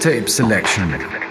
Tape Selection.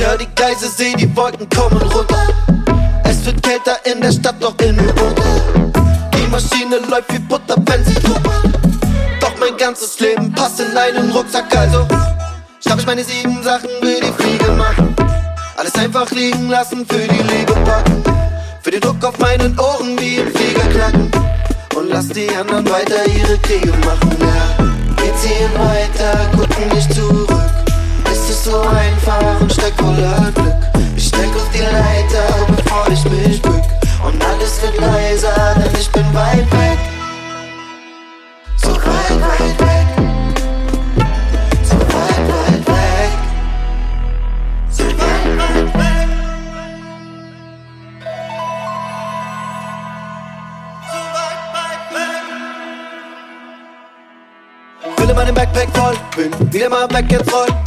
Hör die Geise, seh die Wolken kommen runter. Es wird kälter in der Stadt, doch in mir runter. Die Maschine läuft wie Butter, wenn sie puppert. Doch mein ganzes Leben passt in einen Rucksack, also schnapp ich meine sieben Sachen, will die Fliege machen. Alles einfach liegen lassen, für die Liebe packen. Für den Druck auf meinen Ohren wie im Flieger knacken. Und lass die anderen weiter ihre Kriege machen, ja. Wir ziehen weiter, gucken nicht zurück. Ist so einfach und steck voller Glück. Ich steck auf die Leiter, bevor ich mich bück. Und alles wird leiser, denn ich bin weit weg. So weit, weit weg. So weit, weit weg. So weit, weit weg. So weit, weit weg. Fülle meinen Backpack voll, bin wieder mal weg.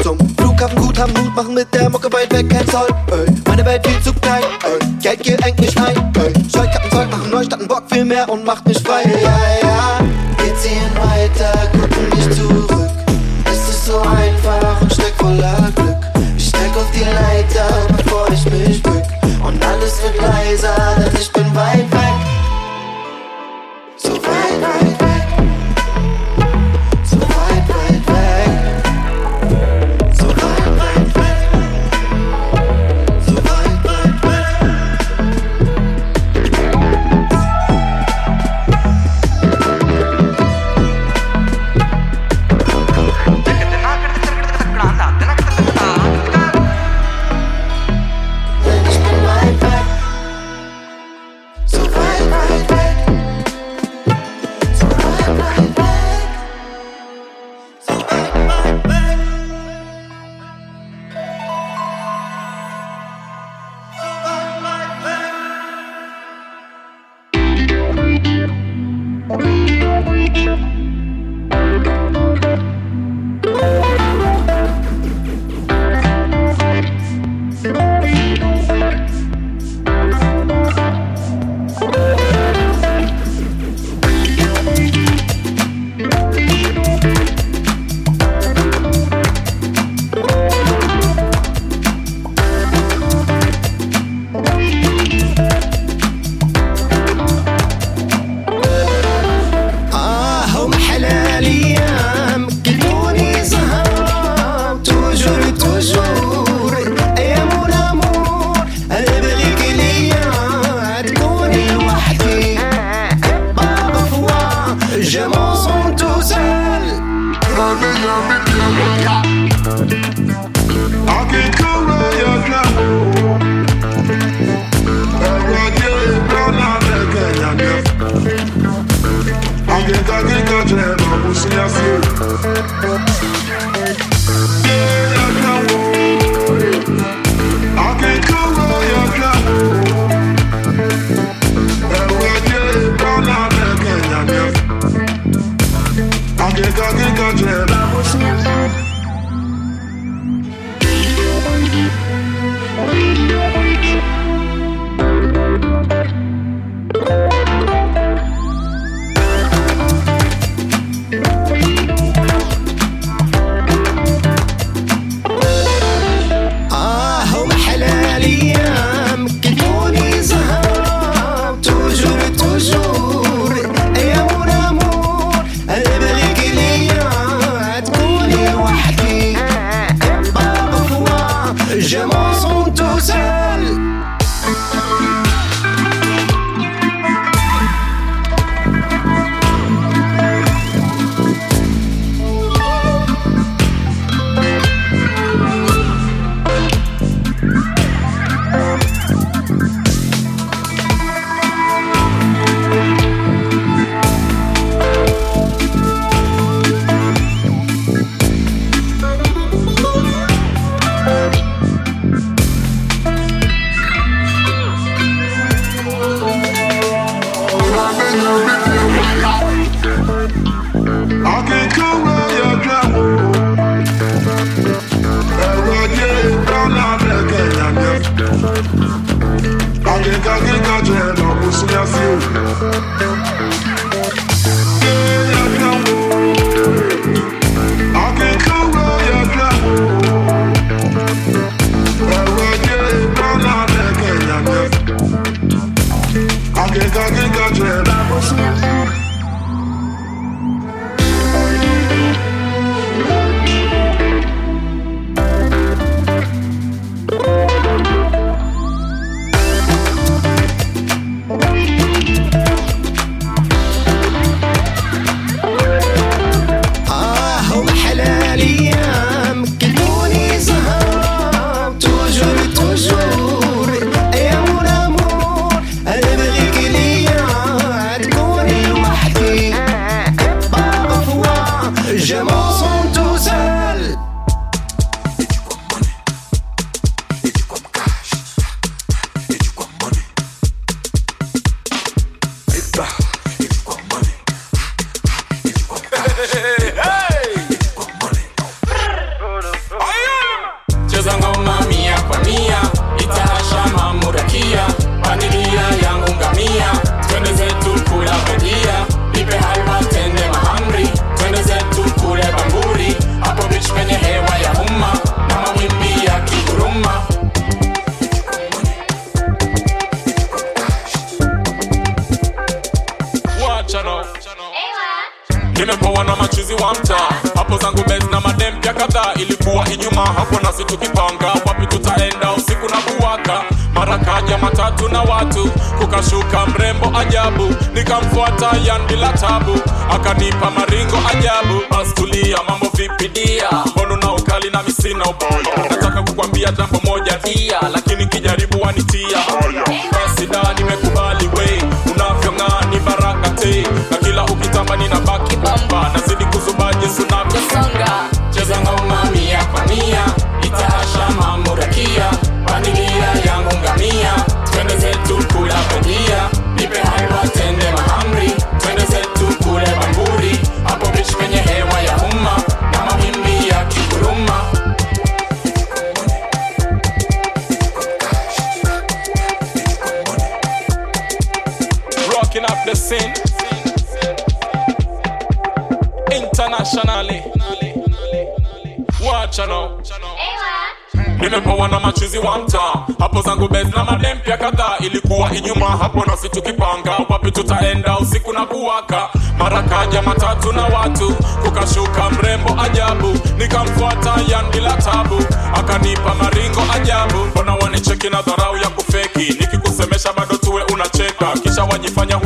Zum Flughafen gut, haben Mut, machen mit der Mucke weit weg, kein Zoll. Ey. Meine Welt viel zu klein, ey. Geld hier engt mich ein. Ey. Scheuklappenzeug machen Neustadt Bock viel mehr und macht mich frei. Ja, ja, wir ziehen weiter, gucken nicht zurück. Es ist so einfach und steck voller Glück. Ich steck auf die Leiter, bevor ich mich bück. Und alles wird leiser, denn ich bin weit weg. So weit, weit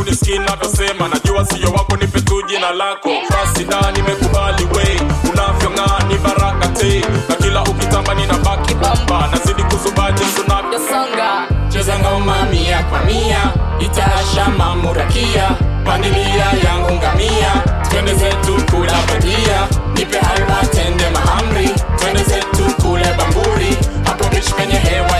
ni skin akasema najua sio wako nipe tu jina lako. Basi da nimekubali we unavyong'aa ni baraka te. Na kila ukitamani na baki bamba nazidi kuzubaje sunavyosonga cheza ngoma mia kwa mia itasha mamurakia. Pandilia yangu ngamia twende zetu kula badia nipe halva tende mahamri twende zetu kule bamburi. Hapo bichi penye hewa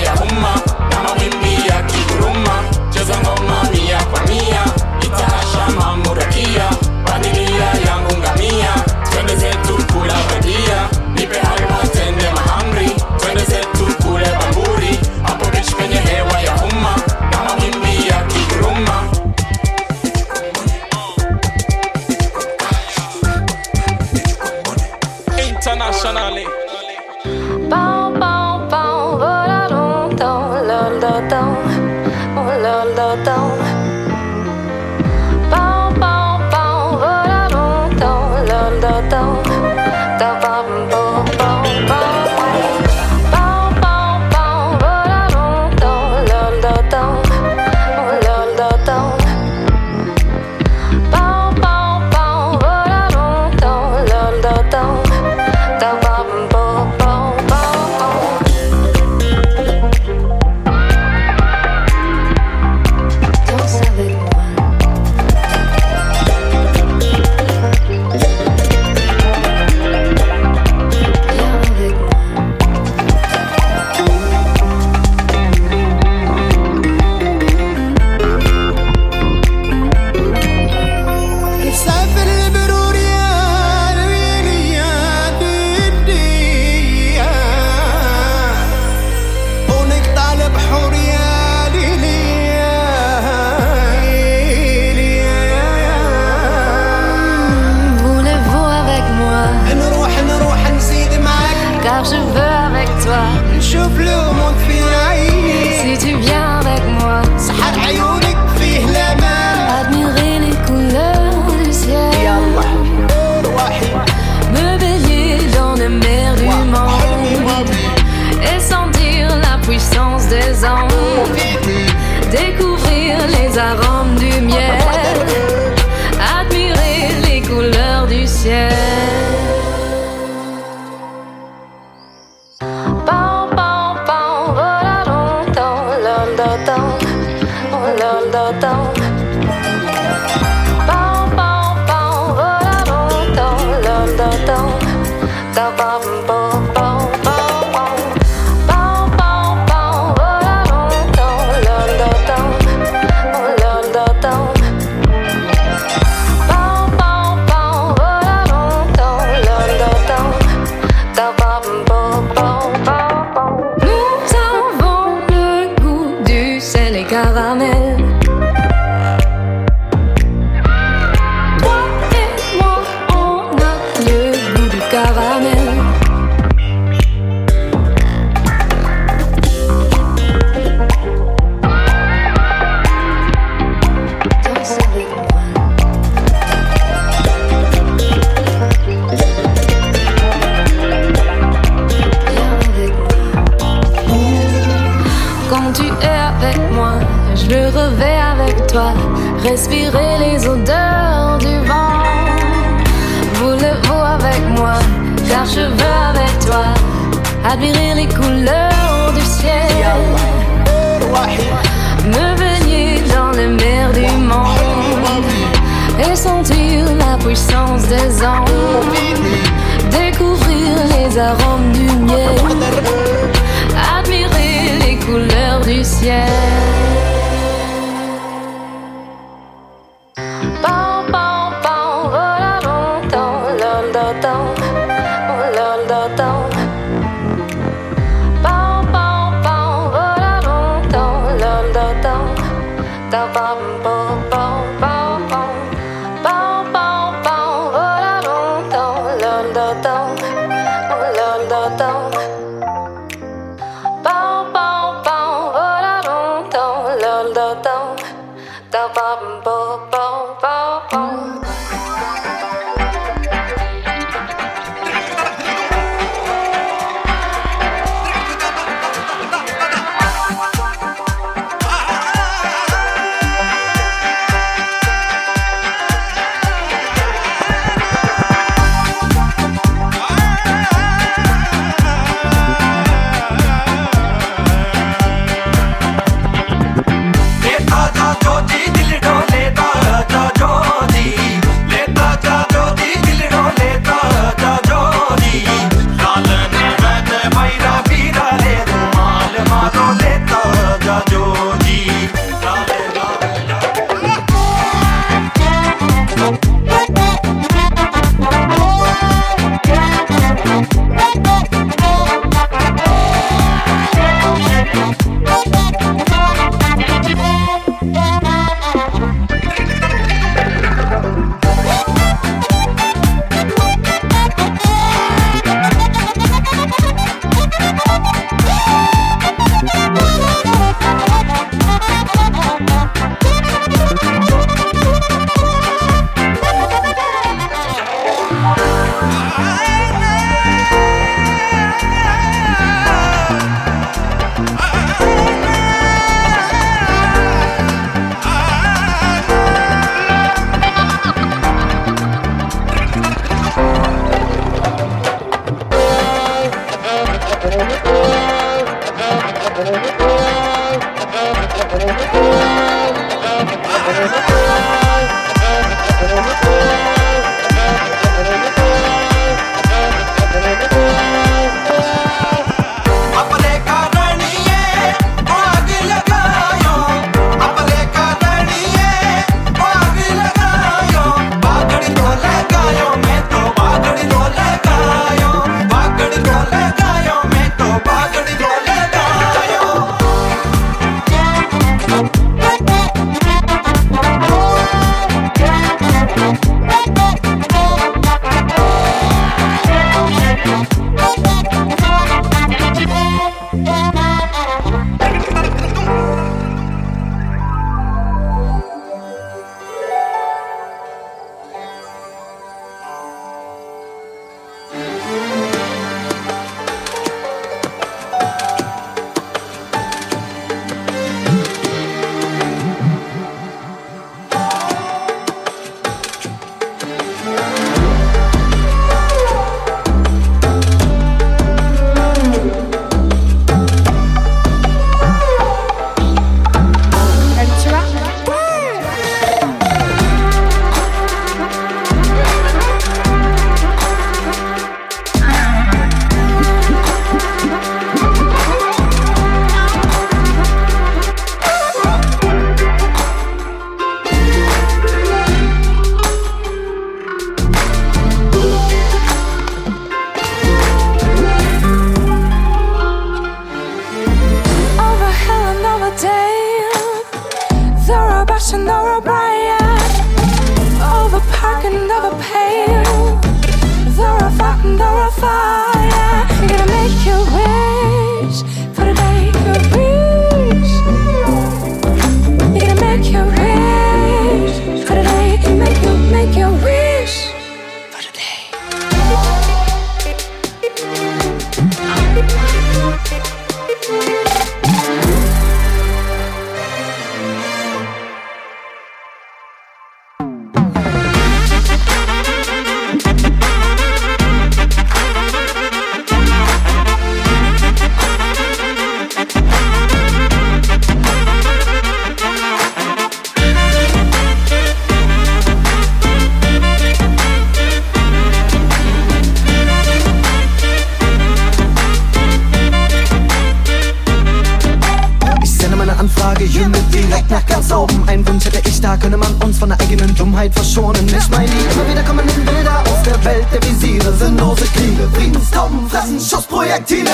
Ich da, könne man uns von der eigenen Dummheit verschonen. Nicht mein Lieb, immer wieder kommen in Bilder aus der Welt der Visiere, sinnlose Kriege, Friedenstauben fressen Schussprojektile.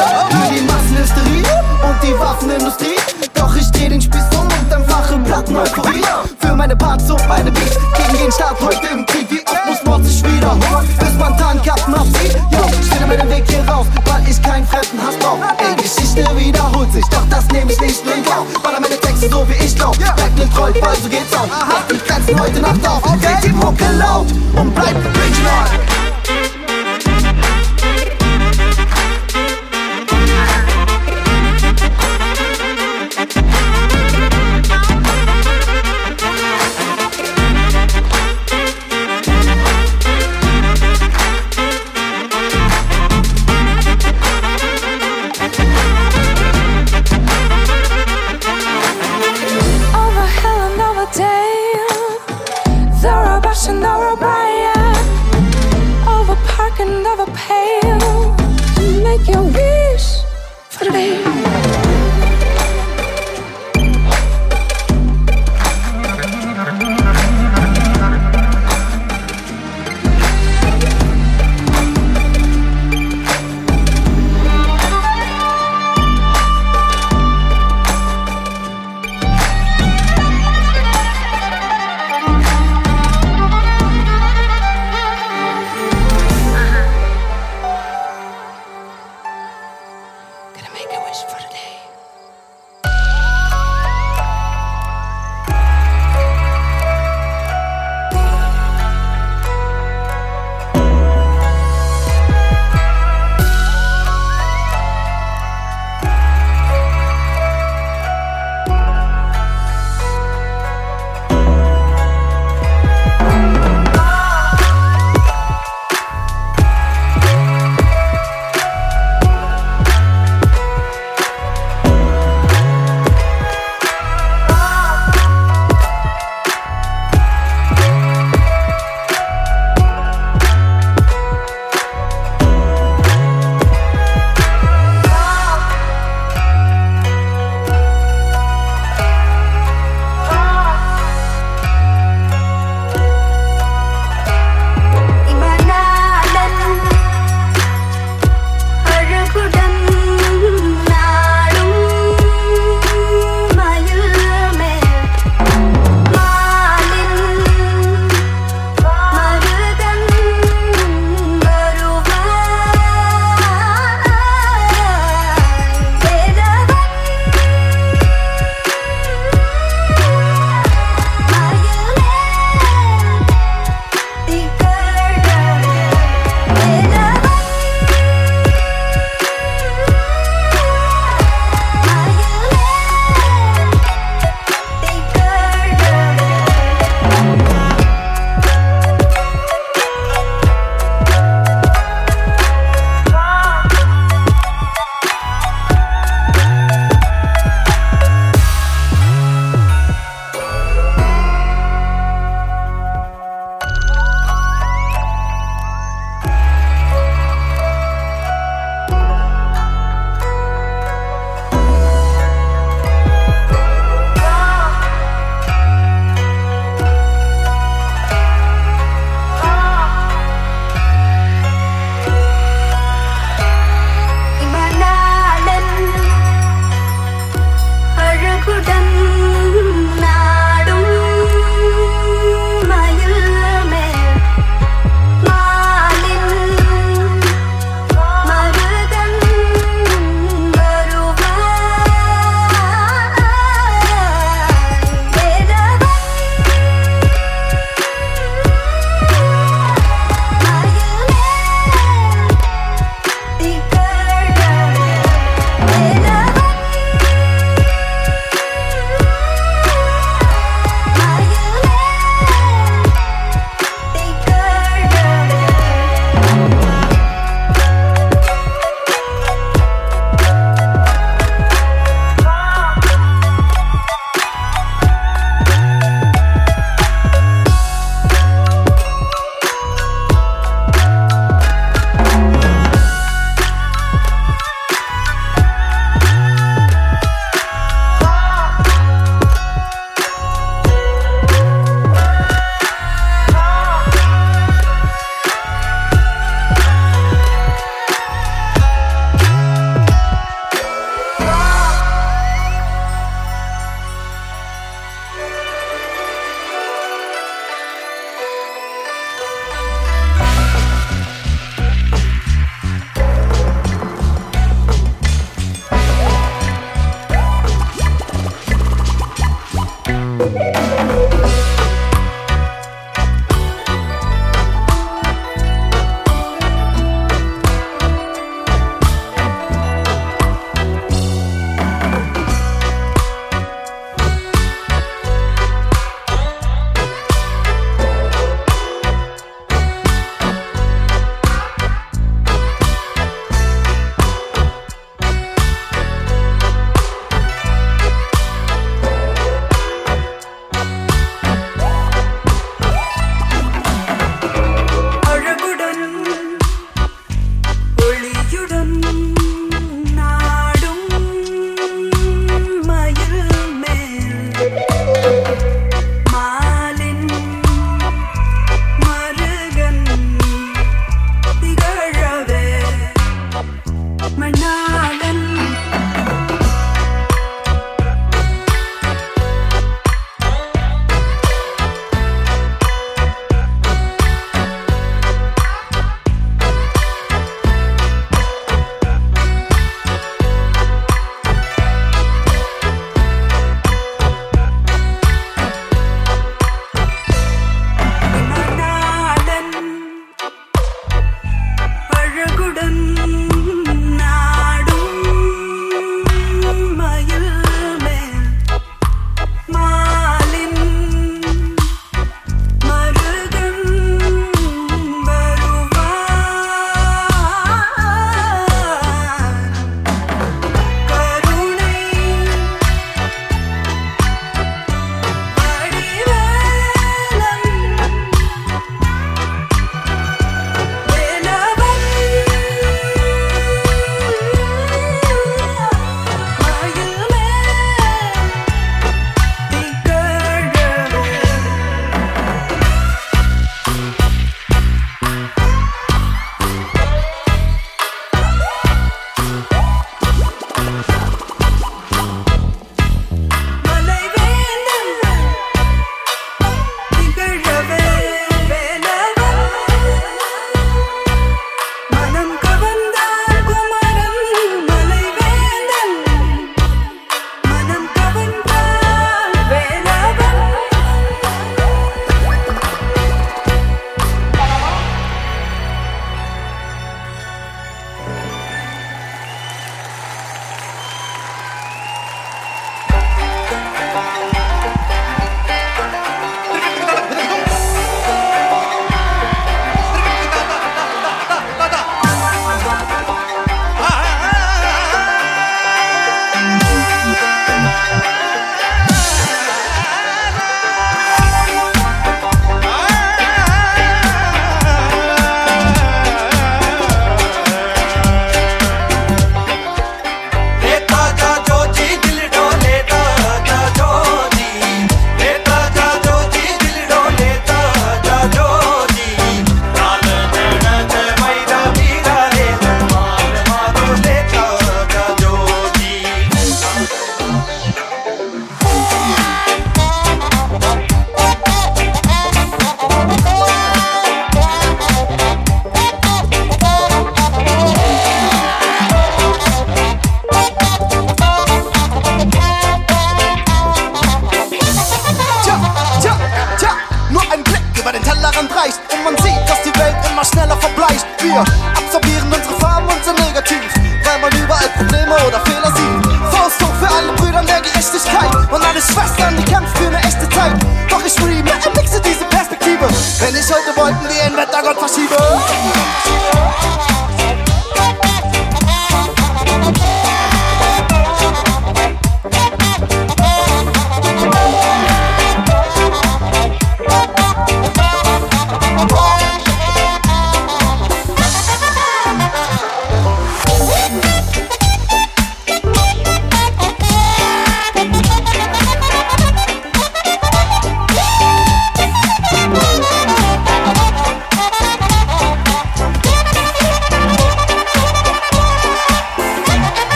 Die Massenhysterie und die Waffenindustrie, doch ich dreh den Spieß um und empfache Platteneuphorie. Für meine Parts und meine Beats gegen den Staat heute im Krieg. Wie oft muss Mord sich wiederholen, bis man Tarnkappen abzieht? Yo, stehe meinen Weg hier raus, weil ich keinen fremden Hass brauch. Ey, Geschichte wiederholt sich, doch das nehme ich nicht blind auf. Weil meine Texte so wie ich glaub, Backlit rollt, weil so geht's auch. Mach die Grenzen heute Nacht auf, dreht die Mucke laut und bleibt regional.